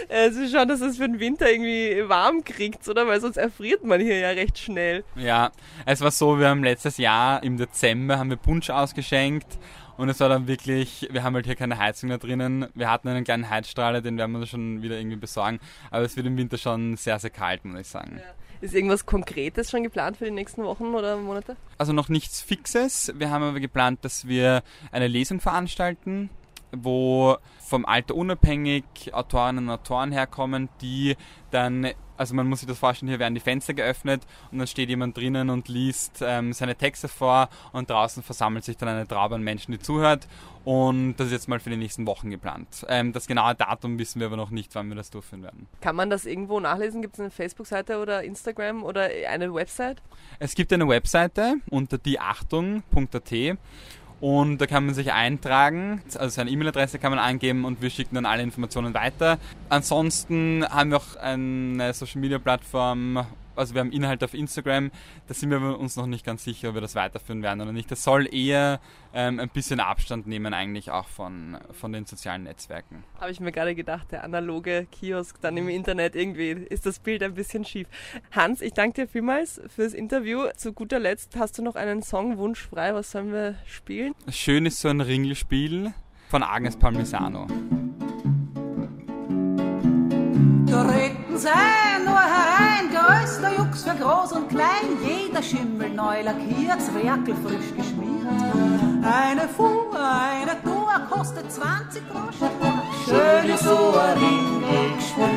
also schauen, dass es für den Winter irgendwie warm kriegt, oder? Weil sonst erfriert man hier ja recht schnell. Ja, es war so, wir haben letztes Jahr im Dezember haben wir Punsch ausgeschenkt und es war dann wirklich, wir haben halt hier keine Heizung mehr drinnen. Wir hatten einen kleinen Heizstrahler, den werden wir schon wieder irgendwie besorgen. Aber es wird im Winter schon sehr, sehr kalt, muss ich sagen. Ja. Ist irgendwas Konkretes schon geplant für die nächsten Wochen oder Monate? Also noch nichts Fixes. Wir haben aber geplant, dass wir eine Lesung veranstalten, wo vom Alter unabhängig Autorinnen und Autoren herkommen, die dann also man muss sich das vorstellen, hier werden die Fenster geöffnet und dann steht jemand drinnen und liest ähm, seine Texte vor und draußen versammelt sich dann eine Traube an Menschen, die zuhört. Und das ist jetzt mal für die nächsten Wochen geplant. Ähm, das genaue Datum wissen wir aber noch nicht, wann wir das durchführen werden. Kann man das irgendwo nachlesen? Gibt es eine Facebook-Seite oder Instagram oder eine Website? Es gibt eine Webseite unter dieachtung.at und da kann man sich eintragen, also seine E-Mail-Adresse kann man angeben und wir schicken dann alle Informationen weiter. Ansonsten haben wir auch eine Social-Media-Plattform also wir haben Inhalt auf Instagram, da sind wir uns noch nicht ganz sicher, ob wir das weiterführen werden oder nicht. Das soll eher ähm, ein bisschen Abstand nehmen eigentlich auch von, von den sozialen Netzwerken. Habe ich mir gerade gedacht, der analoge Kiosk dann im Internet, irgendwie ist das Bild ein bisschen schief. Hans, ich danke dir vielmals fürs Interview. Zu guter Letzt hast du noch einen Songwunsch frei, was sollen wir spielen? Schön ist so ein Ringelspiel von Agnes Palmisano. Da reden sie Jux für groß und klein, jeder Schimmel neu lackiert, Werkel frisch geschmiert. Eine Fuhr, eine Tour kostet 20 Groschen. Schön ist so ein Ringspiel.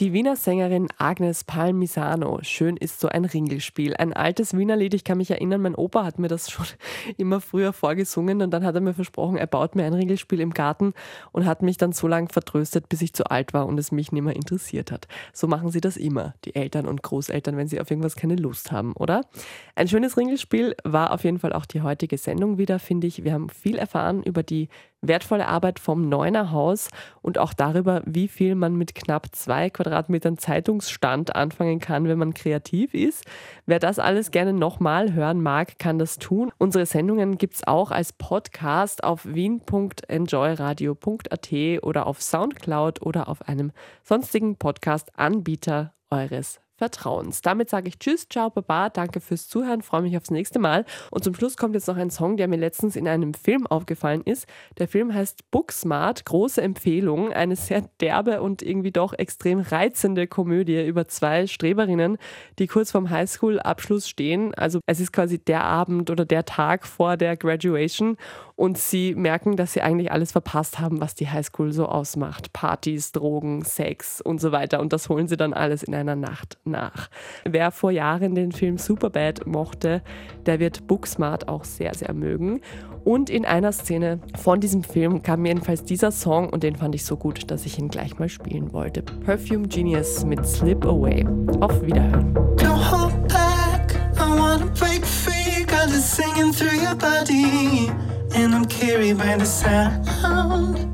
Die Wiener Sängerin Agnes Palmisano. Schön ist so ein Ringelspiel. Ein altes Wiener Lied. Ich kann mich erinnern, mein Opa hat mir das schon immer früher vorgesungen und dann hat er mir versprochen, er baut mir ein Ringelspiel im Garten und hat mich dann so lange vertröstet, bis ich zu alt war und es mich nicht mehr interessiert hat. So machen sie das immer, die Eltern und Großeltern, wenn sie auf irgendwas keine Lust haben, oder? Ein schönes Ringelspiel war auf jeden Fall auch die heutige Sendung wieder, finde ich. Wir haben viel erfahren über die wertvolle Arbeit vom Neuner Haus und auch darüber, wie viel man mit knapp zwei Quadratmetern Zeitungsstand anfangen kann, wenn man kreativ ist. Wer das alles gerne nochmal hören mag, kann das tun. Unsere Sendungen gibt es auch als Podcast auf wien.enjoyradio.at oder auf Soundcloud oder auf einem sonstigen Podcast-Anbieter eures Vertrauens. Damit sage ich Tschüss, ciao, baba, danke fürs Zuhören, freue mich aufs nächste Mal. Und zum Schluss kommt jetzt noch ein Song, der mir letztens in einem Film aufgefallen ist. Der Film heißt Booksmart, große Empfehlung, eine sehr derbe und irgendwie doch extrem reizende Komödie über zwei Streberinnen, die kurz vorm Highschool-Abschluss stehen. Also es ist quasi der Abend oder der Tag vor der Graduation und sie merken, dass sie eigentlich alles verpasst haben, was die Highschool so ausmacht. Partys, Drogen, Sex und so weiter. Und das holen sie dann alles in einer Nacht nach. Wer vor Jahren den Film Superbad mochte, der wird Booksmart auch sehr, sehr mögen. Und in einer Szene von diesem Film kam jedenfalls dieser Song und den fand ich so gut, dass ich ihn gleich mal spielen wollte. Perfume Genius mit Slip Away. Auf Wiederhören. Don't hold back, I wanna break free, cause it's singing through your body. and I'm carried by the sound.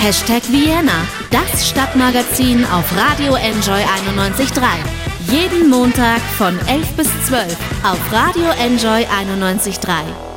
Hashtag Vienna, das Stadtmagazin auf Radio Enjoy 91.3. Jeden Montag von 11 bis 12 auf Radio Enjoy 91.3.